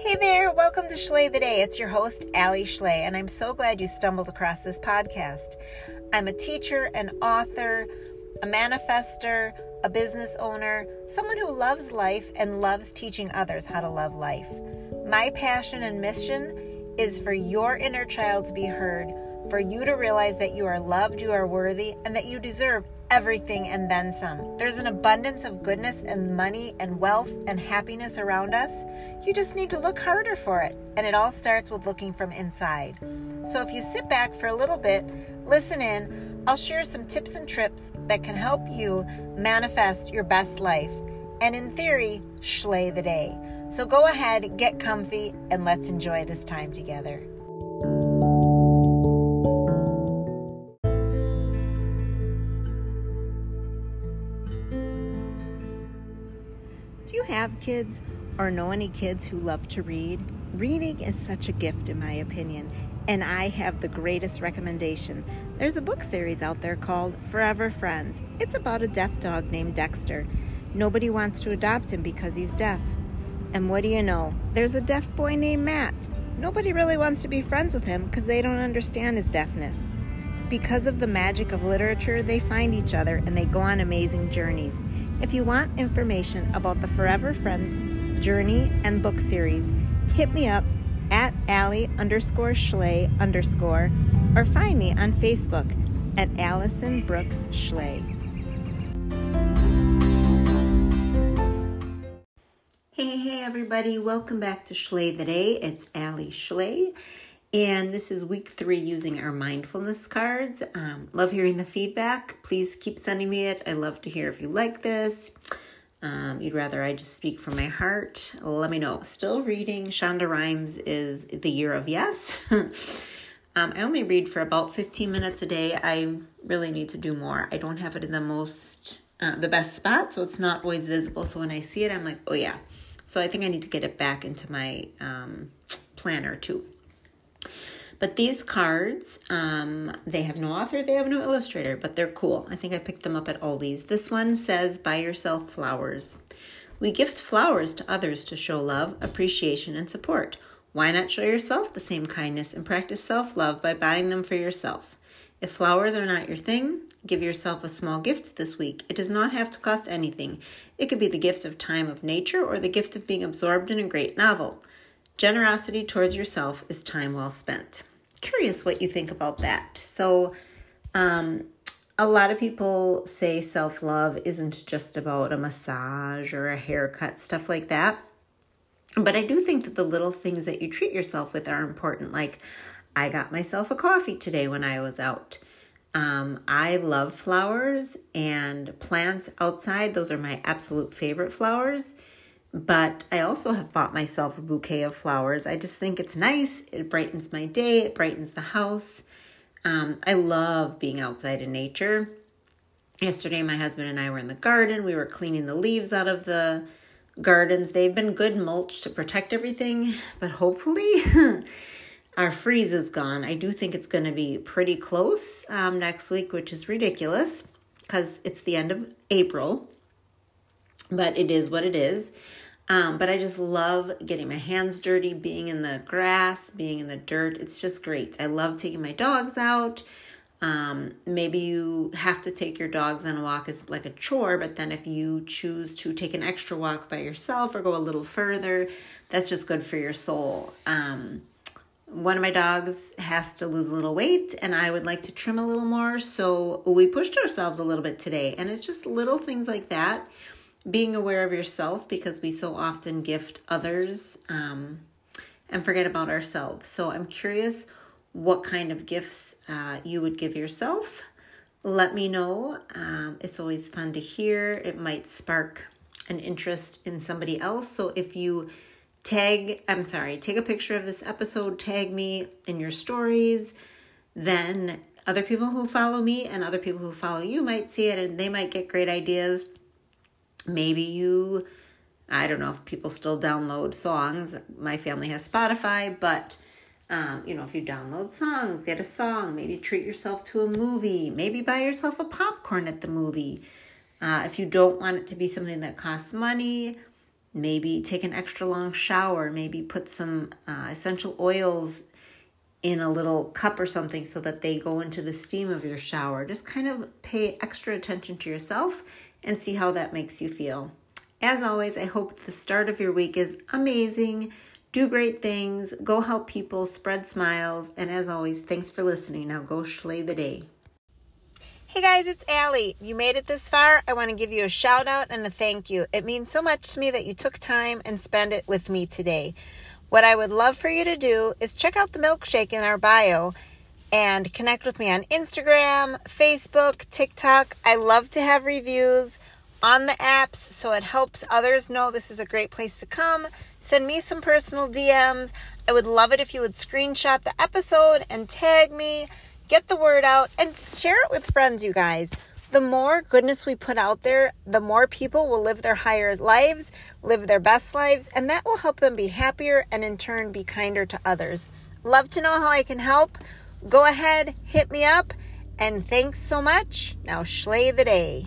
Hey there, welcome to Schley the Day. It's your host, Alli Schley, and I'm so glad you stumbled across this podcast. I'm a teacher, an author, a manifester, a business owner, someone who loves life and loves teaching others how to love life. My passion and mission is for your inner child to be heard, for you to realize that you are loved, you are worthy, and that you deserve everything and then some. There's an abundance of goodness and money and wealth and happiness around us. You just need to look harder for it. And it all starts with looking from inside. So if you sit back for a little bit, listen in, I'll share some tips and trips that can help you manifest your best life. And in theory, schley the day. So go ahead, get comfy, and let's enjoy this time together. Do you have kids or know any kids who love to read? Reading is such a gift, in my opinion, and I have the greatest recommendation. There's a book series out there called Forever Friends. It's about a deaf dog named Dexter. Nobody wants to adopt him because he's deaf. And what do you know? There's a deaf boy named Matt. Nobody really wants to be friends with him because they don't understand his deafness. Because of the magic of literature, they find each other and they go on amazing journeys. If you want information about the Forever Friends journey and book series, hit me up at Alli underscore Schley underscore or find me on Facebook at Allison Brooks Schley. Hey, hey, everybody, welcome back to Schley the Day. It's Alli Schley. And this is week three using our mindfulness cards. Um, love hearing the feedback. Please keep sending me it. I love to hear if you like this. Um, you'd rather I just speak from my heart. Let me know. Still reading Shonda Rhimes is The Year of Yes. um, I only read for about 15 minutes a day. I really need to do more. I don't have it in the most, uh, the best spot, so it's not always visible. So when I see it, I'm like, oh yeah. So I think I need to get it back into my um, planner too. But these cards, um, they have no author, they have no illustrator, but they're cool. I think I picked them up at Aldi's. This one says, Buy yourself flowers. We gift flowers to others to show love, appreciation, and support. Why not show yourself the same kindness and practice self love by buying them for yourself? If flowers are not your thing, give yourself a small gift this week. It does not have to cost anything. It could be the gift of time of nature or the gift of being absorbed in a great novel. Generosity towards yourself is time well spent curious what you think about that. So, um, a lot of people say self love isn't just about a massage or a haircut, stuff like that. But I do think that the little things that you treat yourself with are important. Like, I got myself a coffee today when I was out. Um, I love flowers and plants outside. Those are my absolute favorite flowers. But I also have bought myself a bouquet of flowers. I just think it's nice. It brightens my day, it brightens the house. Um, I love being outside in nature. Yesterday, my husband and I were in the garden. We were cleaning the leaves out of the gardens. They've been good mulch to protect everything, but hopefully, our freeze is gone. I do think it's going to be pretty close um, next week, which is ridiculous because it's the end of April. But it is what it is. Um, but I just love getting my hands dirty, being in the grass, being in the dirt. It's just great. I love taking my dogs out. Um, maybe you have to take your dogs on a walk as like a chore, but then if you choose to take an extra walk by yourself or go a little further, that's just good for your soul. Um, one of my dogs has to lose a little weight and I would like to trim a little more. So we pushed ourselves a little bit today. And it's just little things like that being aware of yourself because we so often gift others um, and forget about ourselves. So I'm curious what kind of gifts uh, you would give yourself. Let me know. Um, it's always fun to hear. It might spark an interest in somebody else. So if you tag, I'm sorry, take a picture of this episode, tag me in your stories, then other people who follow me and other people who follow you might see it and they might get great ideas Maybe you, I don't know if people still download songs. My family has Spotify, but um, you know, if you download songs, get a song, maybe treat yourself to a movie, maybe buy yourself a popcorn at the movie. Uh, if you don't want it to be something that costs money, maybe take an extra long shower, maybe put some uh, essential oils in a little cup or something so that they go into the steam of your shower. Just kind of pay extra attention to yourself and see how that makes you feel. As always, I hope the start of your week is amazing. Do great things, go help people, spread smiles, and as always, thanks for listening. Now go Schley the day. Hey guys, it's Alli. You made it this far. I want to give you a shout out and a thank you. It means so much to me that you took time and spend it with me today. What I would love for you to do is check out the milkshake in our bio and connect with me on Instagram, Facebook, TikTok. I love to have reviews on the apps so it helps others know this is a great place to come. Send me some personal DMs. I would love it if you would screenshot the episode and tag me get the word out and share it with friends, you guys. The more goodness we put out there, the more people will live their higher lives, live their best lives, and that will help them be happier and in turn be kinder to others. Love to know how I can help. Go ahead, hit me up, and thanks so much. Now, Schley the day.